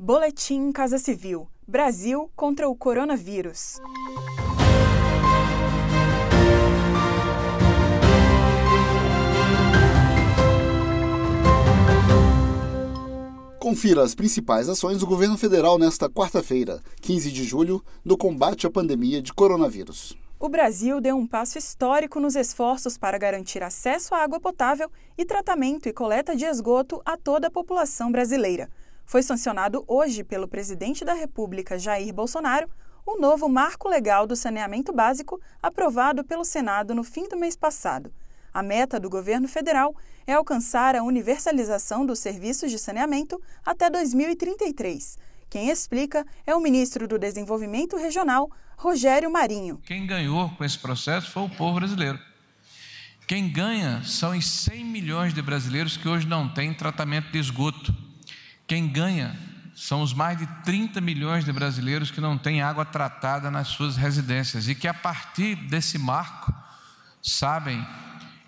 Boletim Casa Civil: Brasil contra o coronavírus. Confira as principais ações do governo federal nesta quarta-feira, 15 de julho, no combate à pandemia de coronavírus. O Brasil deu um passo histórico nos esforços para garantir acesso à água potável e tratamento e coleta de esgoto a toda a população brasileira. Foi sancionado hoje pelo presidente da República, Jair Bolsonaro, o novo Marco Legal do Saneamento Básico, aprovado pelo Senado no fim do mês passado. A meta do governo federal é alcançar a universalização dos serviços de saneamento até 2033. Quem explica é o ministro do Desenvolvimento Regional, Rogério Marinho. Quem ganhou com esse processo foi o povo brasileiro. Quem ganha são os 100 milhões de brasileiros que hoje não têm tratamento de esgoto. Quem ganha são os mais de 30 milhões de brasileiros que não têm água tratada nas suas residências e que, a partir desse marco, sabem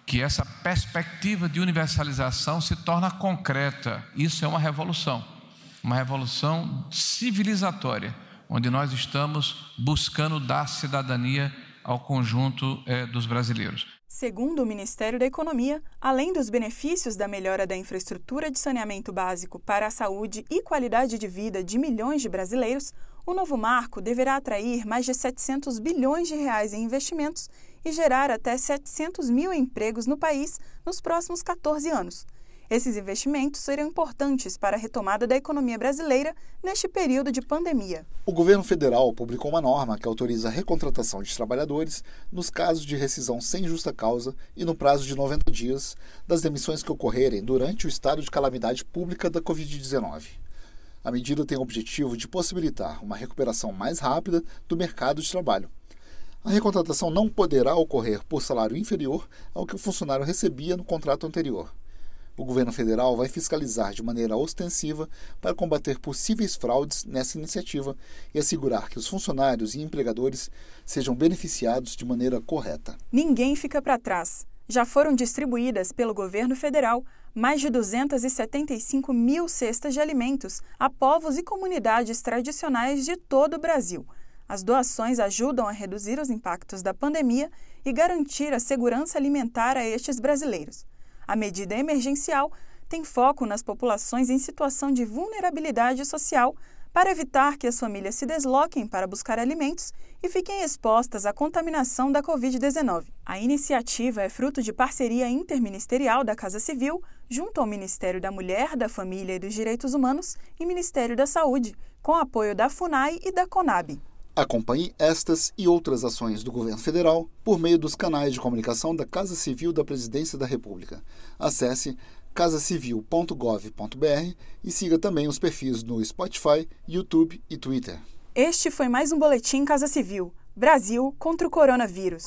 que essa perspectiva de universalização se torna concreta. Isso é uma revolução uma revolução civilizatória, onde nós estamos buscando dar cidadania ao conjunto é, dos brasileiros. Segundo o Ministério da Economia, além dos benefícios da melhora da infraestrutura de saneamento básico para a saúde e qualidade de vida de milhões de brasileiros, o novo marco deverá atrair mais de 700 bilhões de reais em investimentos e gerar até 700 mil empregos no país nos próximos 14 anos. Esses investimentos serão importantes para a retomada da economia brasileira neste período de pandemia. O governo federal publicou uma norma que autoriza a recontratação de trabalhadores nos casos de rescisão sem justa causa e no prazo de 90 dias das demissões que ocorrerem durante o estado de calamidade pública da Covid-19. A medida tem o objetivo de possibilitar uma recuperação mais rápida do mercado de trabalho. A recontratação não poderá ocorrer por salário inferior ao que o funcionário recebia no contrato anterior. O governo federal vai fiscalizar de maneira ostensiva para combater possíveis fraudes nessa iniciativa e assegurar que os funcionários e empregadores sejam beneficiados de maneira correta. Ninguém fica para trás. Já foram distribuídas pelo governo federal mais de 275 mil cestas de alimentos a povos e comunidades tradicionais de todo o Brasil. As doações ajudam a reduzir os impactos da pandemia e garantir a segurança alimentar a estes brasileiros. A medida emergencial tem foco nas populações em situação de vulnerabilidade social para evitar que as famílias se desloquem para buscar alimentos e fiquem expostas à contaminação da Covid-19. A iniciativa é fruto de parceria interministerial da Casa Civil, junto ao Ministério da Mulher, da Família e dos Direitos Humanos e Ministério da Saúde, com apoio da FUNAI e da CONAB. Acompanhe estas e outras ações do governo federal por meio dos canais de comunicação da Casa Civil da Presidência da República. Acesse casacivil.gov.br e siga também os perfis no Spotify, YouTube e Twitter. Este foi mais um boletim Casa Civil. Brasil contra o coronavírus.